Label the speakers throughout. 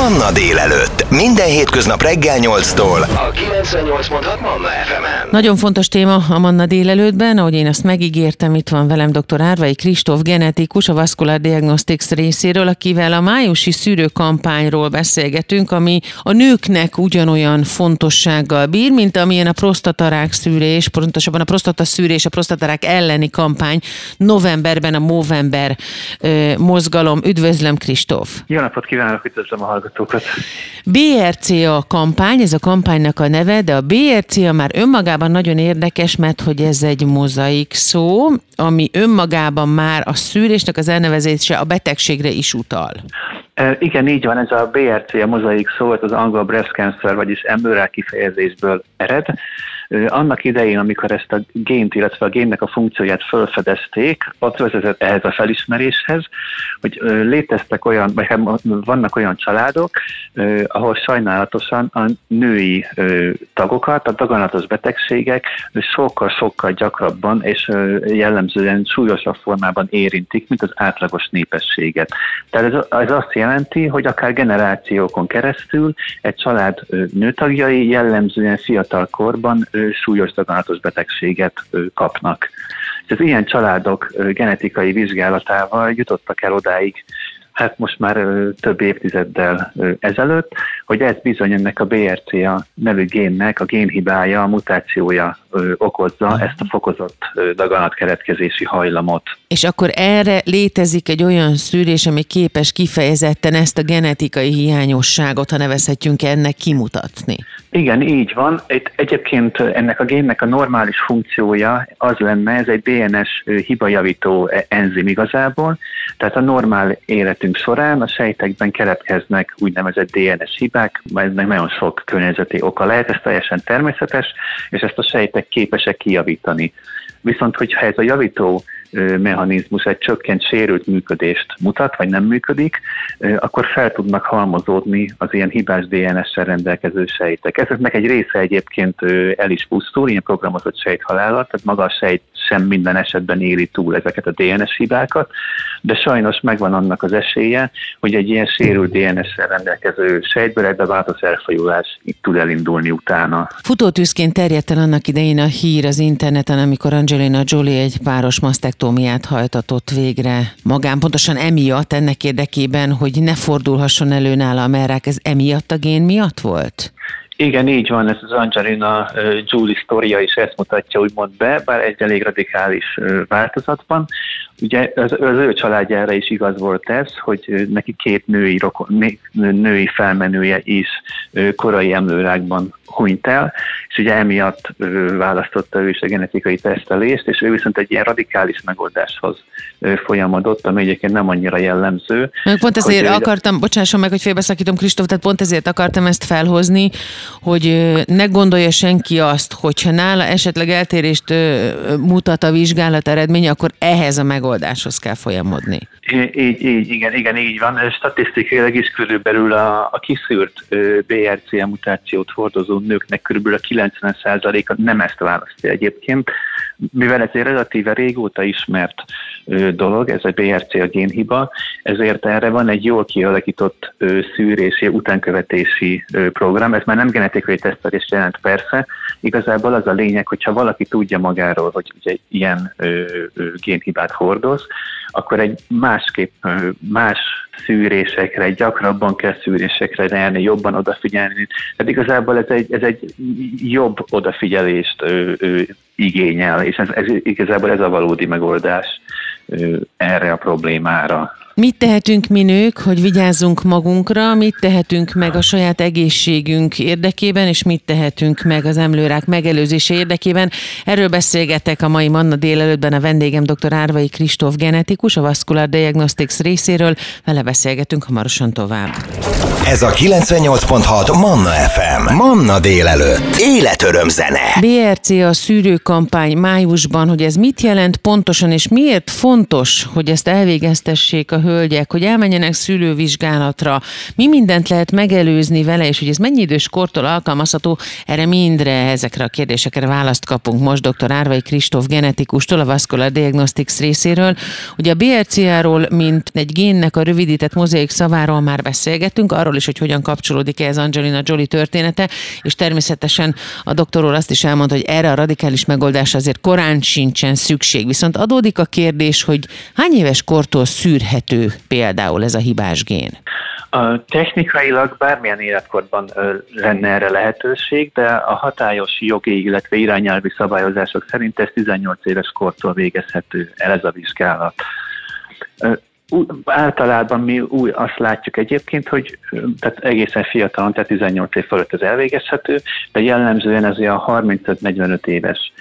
Speaker 1: Manna délelőtt. Minden hétköznap reggel 8-tól. A 98.6 Manna FM-en.
Speaker 2: Nagyon fontos téma a Manna délelőttben, ahogy én azt megígértem, itt van velem dr. Árvai Kristóf, genetikus, a Vascular Diagnostics részéről, akivel a májusi szűrőkampányról beszélgetünk, ami a nőknek ugyanolyan fontossággal bír, mint amilyen a prostatarák szűrés, pontosabban a prostata szűrés, a prostatarák elleni kampány novemberben a Movember ö, mozgalom. Üdvözlöm, Kristóf!
Speaker 3: Jó napot kívánok, üdvözlöm a hallgatókat!
Speaker 2: BRCA kampány, ez a kampánynak a neve, de a BRCA már önmagában nagyon érdekes, mert hogy ez egy mozaik szó, ami önmagában már a szűrésnek az elnevezése a betegségre is utal.
Speaker 3: E, igen, így van, ez a BRC, a mozaik szó, az angol breast cancer, vagyis emlőrák kifejezésből ered. Annak idején, amikor ezt a gént, illetve a génnek a funkcióját felfedezték, ott vezetett ehhez a felismeréshez, hogy léteztek olyan, vagy hát vannak olyan családok, ahol sajnálatosan a női tagokat, a daganatos betegségek sokkal-sokkal gyakrabban és jellemzően súlyosabb formában érintik, mint az átlagos népességet. Tehát ez, ez azt jelenti, hogy akár generációkon keresztül egy család nőtagjai jellemzően fiatal korban súlyos daganatos betegséget kapnak. És az ilyen családok genetikai vizsgálatával jutottak el odáig, hát most már több évtizeddel ezelőtt, hogy ez bizony ennek a BRCA nevű génnek a génhibája, a mutációja okozza ezt a fokozott daganatkeretkezési hajlamot.
Speaker 2: És akkor erre létezik egy olyan szűrés, ami képes kifejezetten ezt a genetikai hiányosságot, ha nevezhetjünk ennek, kimutatni?
Speaker 3: Igen, így van. Itt egyébként ennek a génnek a normális funkciója az lenne, ez egy DNS hibajavító enzim igazából, tehát a normál életünk során a sejtekben keletkeznek úgynevezett DNS hibák, ennek nagyon sok környezeti oka lehet, ez teljesen természetes, és ezt a sejtek képesek kijavítani. Viszont, hogyha ez a javító mechanizmus egy csökkent, sérült működést mutat, vagy nem működik, akkor fel tudnak halmozódni az ilyen hibás DNS-sel rendelkező sejtek. Ezeknek egy része egyébként el is pusztul, ilyen programozott sejthalálat, tehát maga a sejt sem minden esetben éri túl ezeket a DNS hibákat, de sajnos megvan annak az esélye, hogy egy ilyen sérült DNS-sel rendelkező sejtből egy beváltozó elfajulás tud elindulni utána.
Speaker 2: Futótűzként terjedt el annak idején a hír az interneten, amikor Angelina Jolie egy páros masztektómiát hajtatott végre magán, pontosan emiatt, ennek érdekében, hogy ne fordulhasson elő nála a merrák, ez emiatt a gén miatt volt?
Speaker 3: Igen, így van, ez az Angelina Jolie sztoria is ezt mutatja úgymond be, bár egy elég radikális változatban. Ugye az, az ő családjára is igaz volt ez, hogy neki két női, rokon, női felmenője is korai emlőrákban hunyt el, és ugye emiatt választotta ő is a genetikai tesztelést, és ő viszont egy ilyen radikális megoldáshoz folyamodott, ami egyébként nem annyira jellemző.
Speaker 2: Pont ezért hogy akartam, bocsásson meg, hogy félbeszakítom Kristóf, tehát pont ezért akartam ezt felhozni, hogy ne gondolja senki azt, hogyha nála esetleg eltérést mutat a vizsgálat eredménye, akkor ehhez a megoldáshoz kell folyamodni.
Speaker 3: Így, így, igen, igen, így van. Statisztikailag is körülbelül a, a kiszűrt BRCA mutációt hordozó nőknek körülbelül a 90%-a nem ezt választja egyébként, mivel ez egy relatíve régóta ismert dolog, ez a BRCA génhiba, ezért erre van egy jól kialakított szűrési, utánkövetési program. Ez már nem genetikai tesztelés jelent persze, igazából az a lényeg, hogyha valaki tudja magáról, hogy ugye ilyen génhibát hordoz, akkor egy másképp, más szűrésekre, gyakrabban kell szűrésekre járni, jobban odafigyelni. Tehát igazából ez egy, ez egy jobb odafigyelést ö, ö, igényel, és ez, ez igazából ez a valódi megoldás erre a problémára.
Speaker 2: Mit tehetünk mi nők, hogy vigyázzunk magunkra, mit tehetünk meg a saját egészségünk érdekében, és mit tehetünk meg az emlőrák megelőzése érdekében? Erről beszélgetek a mai Manna délelőttben a vendégem dr. Árvai Kristóf genetikus, a Vascular Diagnostics részéről. Vele beszélgetünk hamarosan tovább.
Speaker 1: Ez a 98.6 Manna FM. Manna délelőtt. Életöröm zene.
Speaker 2: BRC a szűrőkampány májusban, hogy ez mit jelent pontosan, és miért fontos, hogy ezt elvégeztessék a hölgyek, hogy elmenjenek szülővizsgálatra, mi mindent lehet megelőzni vele, és hogy ez mennyi idős kortól alkalmazható, erre mindre, ezekre a kérdésekre választ kapunk most dr. Árvai Kristóf genetikustól, a Vascular Diagnostics részéről. Ugye a BRCA-ról, mint egy génnek a rövidített mozaik szaváról már beszélgettünk, arról is, hogy hogyan kapcsolódik ez Angelina Jolie története, és természetesen a doktor úr azt is elmondta, hogy erre a radikális megoldás azért korán sincsen szükség. Viszont adódik a kérdés, hogy hány éves kortól szűrhető például ez a hibás gén?
Speaker 3: A technikailag bármilyen életkorban lenne erre lehetőség, de a hatályos jogi, illetve irányelvi szabályozások szerint ez 18 éves kortól végezhető el ez a vizsgálat általában mi új azt látjuk egyébként, hogy tehát egészen fiatalon, tehát 18 év fölött ez elvégezhető, de jellemzően ez a 35-45 éves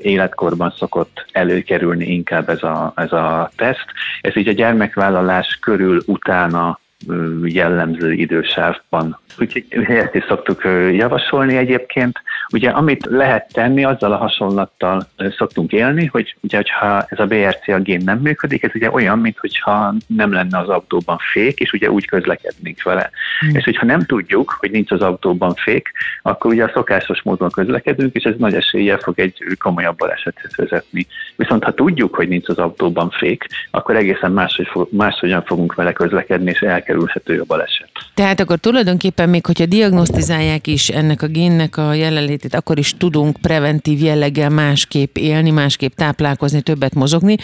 Speaker 3: életkorban szokott előkerülni inkább ez a, ez a teszt. Ez így a gyermekvállalás körül utána jellemző idősávban. Úgyhogy ezt is szoktuk javasolni egyébként. Ugye amit lehet tenni, azzal a hasonlattal szoktunk élni, hogy ugye, hogyha ez a BRCA gén nem működik, ez ugye olyan, mintha nem lenne az autóban fék, és ugye úgy közlekednénk vele. Mm. És hogyha nem tudjuk, hogy nincs az autóban fék, akkor ugye a szokásos módon közlekedünk, és ez nagy eséllyel fog egy komolyabb balesethez vezetni. Viszont ha tudjuk, hogy nincs az autóban fék, akkor egészen máshogy, máshogyan fogunk vele közlekedni, és elkerülhető a baleset.
Speaker 2: Tehát akkor tulajdonképpen még hogyha diagnosztizálják is ennek a génnek a jelenlétét, akkor is tudunk preventív jelleggel másképp élni, másképp táplálkozni, többet mozogni.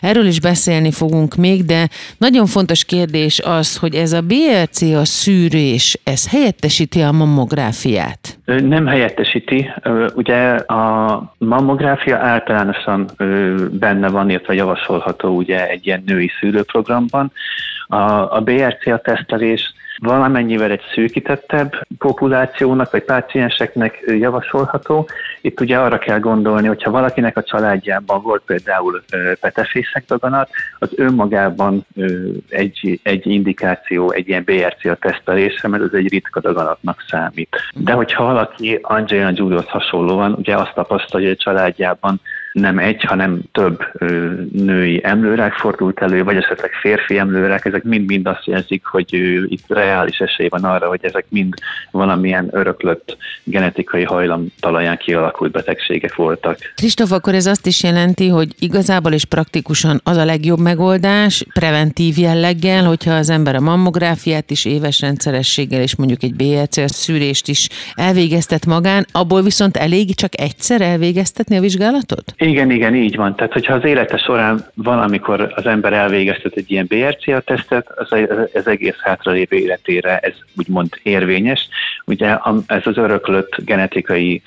Speaker 2: Erről is beszélni fogunk még, de nagyon fontos kérdés az, hogy ez a BRC a szűrés, ez helyettesíti a mammográfiát?
Speaker 3: Nem helyettesíti. Ugye a mammográfia általánosan benne van, illetve javasolható ugye egy ilyen női szűrőprogramban. A, a BRCA tesztelés valamennyivel egy szűkítettebb populációnak vagy pácienseknek javasolható. Itt ugye arra kell gondolni, hogyha valakinek a családjában volt például petefészek daganat, az önmagában egy, egy indikáció, egy ilyen BRCA tesztelésre, mert ez egy ritka daganatnak számít. De hogyha valaki Angelina Jolie-hoz hasonlóan ugye azt tapasztalja, hogy a családjában nem egy, hanem több női emlőrák fordult elő, vagy esetleg férfi emlőrák, ezek mind-mind azt jelzik, hogy itt reális esély van arra, hogy ezek mind valamilyen öröklött genetikai hajlam talaján kialakult betegségek voltak.
Speaker 2: Kristóf, akkor ez azt is jelenti, hogy igazából és praktikusan az a legjobb megoldás, preventív jelleggel, hogyha az ember a mammográfiát is éves rendszerességgel és mondjuk egy BLC szűrést is elvégeztet magán, abból viszont elég csak egyszer elvégeztetni a vizsgálatot?
Speaker 3: Igen, igen, így van. Tehát, hogyha az élete során valamikor az ember elvégeztet egy ilyen BRCA tesztet, az, az egész hátralévő életére ez úgymond érvényes. Ugye ez az öröklött genetikai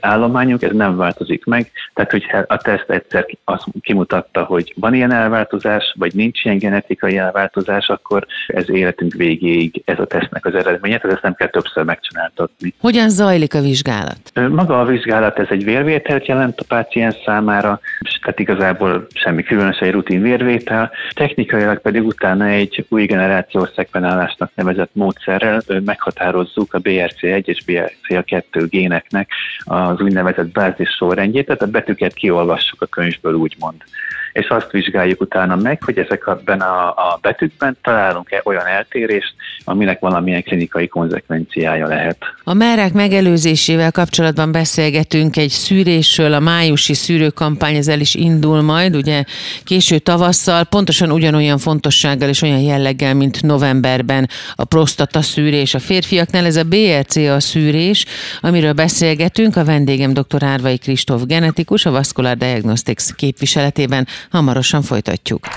Speaker 3: állományunk, ez nem változik meg, tehát hogyha a teszt egyszer azt kimutatta, hogy van ilyen elváltozás, vagy nincs ilyen genetikai elváltozás, akkor ez életünk végéig ez a tesztnek az eredménye, tehát ezt nem kell többször megcsináltatni.
Speaker 2: Hogyan zajlik a vizsgálat?
Speaker 3: Maga a vizsgálat, ez egy vérvételt jelent a páciens számára, tehát igazából semmi különös egy rutin vérvétel, technikailag pedig utána egy új generációs szekvenálásnak nevezett módszerrel meghatározzuk a BRCA1 és BRCA2 géneknek az úgynevezett bázis sorrendjét, tehát a betűket kiolvassuk a könyvből úgymond és azt vizsgáljuk utána meg, hogy ezekben a, a betűkben találunk-e olyan eltérést, aminek valamilyen klinikai konzekvenciája lehet.
Speaker 2: A merák megelőzésével kapcsolatban beszélgetünk egy szűrésről, a májusi szűrőkampány ezzel is indul majd, ugye késő tavasszal, pontosan ugyanolyan fontossággal és olyan jelleggel, mint novemberben a prostata szűrés a férfiaknál, ez a BRCA szűrés, amiről beszélgetünk, a vendégem dr. Árvai Kristóf genetikus, a Vascular Diagnostics képviseletében. Hamarosan folytatjuk.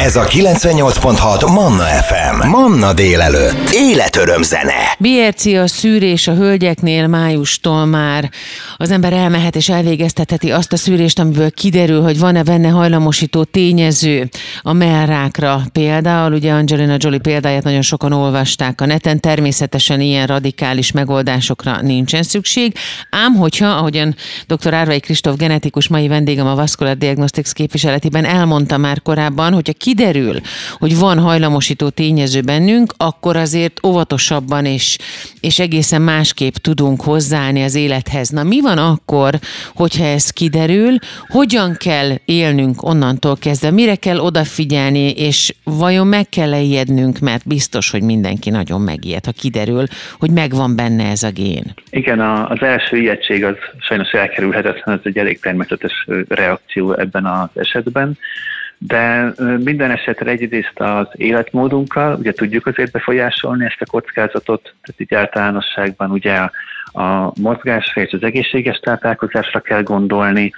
Speaker 1: Ez a 98.6 Manna FM. Manna délelőtt. Életöröm zene.
Speaker 2: BRC a szűrés a hölgyeknél májustól már az ember elmehet és elvégeztetheti azt a szűrést, amiből kiderül, hogy van-e benne hajlamosító tényező a merrákra. Például ugye Angelina Jolie példáját nagyon sokan olvasták a neten, természetesen ilyen radikális radikális megoldásokra nincsen szükség, ám hogyha, ahogyan dr. Árvai Kristóf genetikus mai vendégem a Vascular Diagnostics képviseletében elmondta már korábban, hogyha kiderül, hogy van hajlamosító tényező bennünk, akkor azért óvatosabban és, és egészen másképp tudunk hozzáállni az élethez. Na mi van akkor, hogyha ez kiderül, hogyan kell élnünk onnantól kezdve, mire kell odafigyelni, és vajon meg kell ijednünk, mert biztos, hogy mindenki nagyon megijed, ha kiderül, hogy megvan benne ez a gén.
Speaker 3: Igen, az első ijegység az sajnos elkerülhetetlen, ez egy elég természetes reakció ebben az esetben. De minden esetre egyrészt az életmódunkkal, ugye tudjuk azért befolyásolni ezt a kockázatot, tehát így általánosságban ugye a a mozgásra és az egészséges táplálkozásra kell gondolni,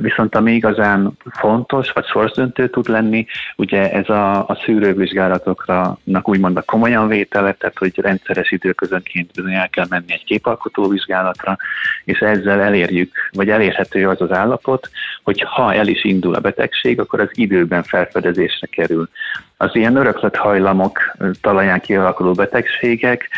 Speaker 3: viszont ami igazán fontos, vagy sorsdöntő tud lenni, ugye ez a, a szűrővizsgálatoknak úgymond a komolyan vétele, tehát hogy rendszeres időközönként bizony el kell menni egy képalkotó vizsgálatra, és ezzel elérjük, vagy elérhető az az állapot, hogy ha el is indul a betegség, akkor az időben felfedezésre kerül. Az ilyen öröklött hajlamok talaján kialakuló betegségek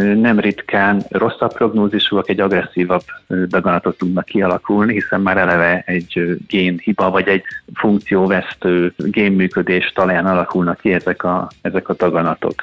Speaker 3: nem ritkán rosszabb prognózisúak, egy agresszívabb daganatot tudnak kialakulni, hiszen már eleve egy génhiba vagy egy funkcióvesztő génműködés talán alakulnak ki ezek a, ezek a daganatok.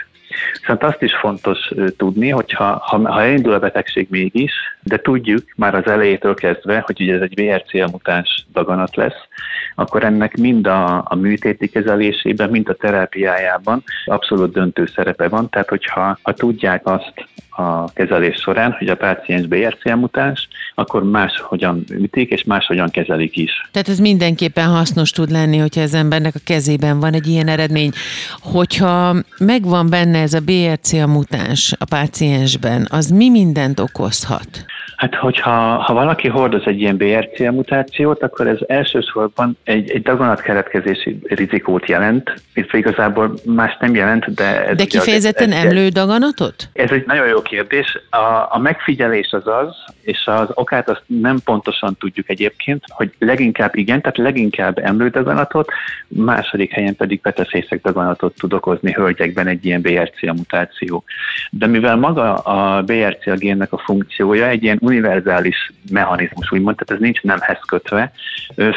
Speaker 3: Viszont azt is fontos tudni, hogy ha, ha, ha elindul a betegség mégis, de tudjuk már az elejétől kezdve, hogy ugye ez egy VRCA mutáns daganat lesz, akkor ennek mind a, a műtéti kezelésében, mind a terápiájában abszolút döntő szerepe van. Tehát, hogyha ha tudják azt a kezelés során, hogy a páciens BRCA mutáns, akkor máshogyan ütik, és máshogyan kezelik is.
Speaker 2: Tehát ez mindenképpen hasznos tud lenni, hogyha az embernek a kezében van egy ilyen eredmény. Hogyha megvan benne ez a BRCA mutáns a páciensben, az mi mindent okozhat?
Speaker 3: Hát, hogyha ha valaki hordoz egy ilyen BRCA mutációt, akkor ez elsősorban egy, egy daganatkeretkezési rizikót jelent, illetve igazából más nem jelent, de...
Speaker 2: Ez de kifejezetten emlő daganatot?
Speaker 3: Ez egy nagyon jó kérdés. A, a megfigyelés az az, és az okát azt nem pontosan tudjuk egyébként, hogy leginkább igen, tehát leginkább emlődaganatot, második helyen pedig peteszészek daganatot tud okozni hölgyekben egy ilyen BRCA mutáció. De mivel maga a BRCA génnek a funkciója egy ilyen univerzális mechanizmus, úgymond, tehát ez nincs nemhez kötve,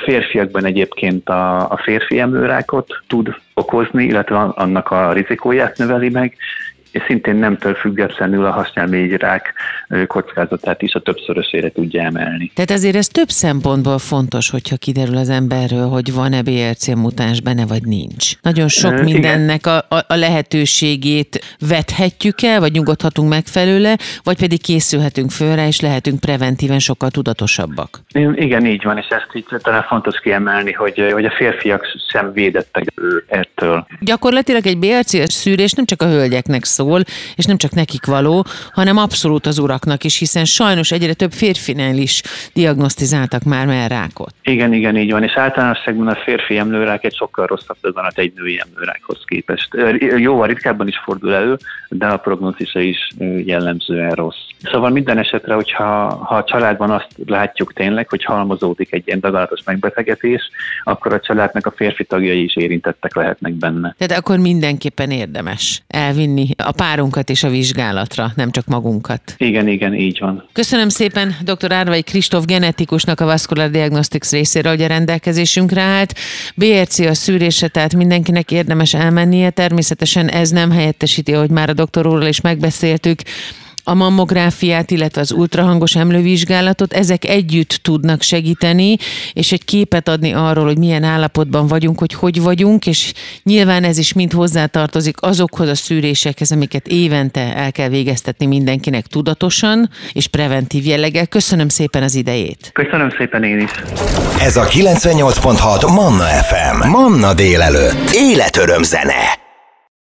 Speaker 3: férfiakban egyébként a, a férfi emlőrákot tud okozni, illetve annak a rizikóját növeli meg, és szintén nemtől függetlenül a hasnyálmélyrák kockázatát is a többszörösére tudja emelni.
Speaker 2: Tehát ezért ez több szempontból fontos, hogyha kiderül az emberről, hogy van-e BRC mutáns benne, vagy nincs. Nagyon sok e, mindennek a, a, a lehetőségét vethetjük el, vagy nyugodhatunk meg felőle, vagy pedig készülhetünk fölre, és lehetünk preventíven sokkal tudatosabbak.
Speaker 3: Igen, így van, és ezt így talán fontos kiemelni, hogy, hogy a férfiak sem védettek ettől.
Speaker 2: Gyakorlatilag egy BRC szűrés nem csak a hölgyeknek szól, és nem csak nekik való, hanem abszolút az uraknak is, hiszen sajnos egyre több férfinél is diagnosztizáltak már rákot.
Speaker 3: Igen, igen, így van, és általánosságban a férfi emlőrák egy sokkal rosszabb döganat egy női emlőrákhoz képest. Jóval ritkábban is fordul elő, de a prognózisa is jellemzően rossz. Szóval minden esetre, hogyha ha a családban azt látjuk tényleg, hogy halmozódik egy ilyen daganatos megbetegetés, akkor a családnak a férfi tagjai is érintettek lehetnek benne.
Speaker 2: Tehát akkor mindenképpen érdemes elvinni a párunkat és a vizsgálatra, nem csak magunkat.
Speaker 3: Igen, igen, így van.
Speaker 2: Köszönöm szépen dr. Árvai Kristóf genetikusnak a Vascular Diagnostics részéről, hogy a rendelkezésünkre állt. BRC a szűrése, tehát mindenkinek érdemes elmennie. Természetesen ez nem helyettesíti, hogy már a doktor úrral is megbeszéltük, a mammográfiát, illetve az ultrahangos emlővizsgálatot, ezek együtt tudnak segíteni, és egy képet adni arról, hogy milyen állapotban vagyunk, hogy hogy vagyunk, és nyilván ez is mind hozzátartozik azokhoz a szűrésekhez, amiket évente el kell végeztetni mindenkinek tudatosan és preventív jelleggel. Köszönöm szépen az idejét.
Speaker 3: Köszönöm szépen én is.
Speaker 1: Ez a 98.6 Manna FM. Manna délelőtt. Életöröm zene.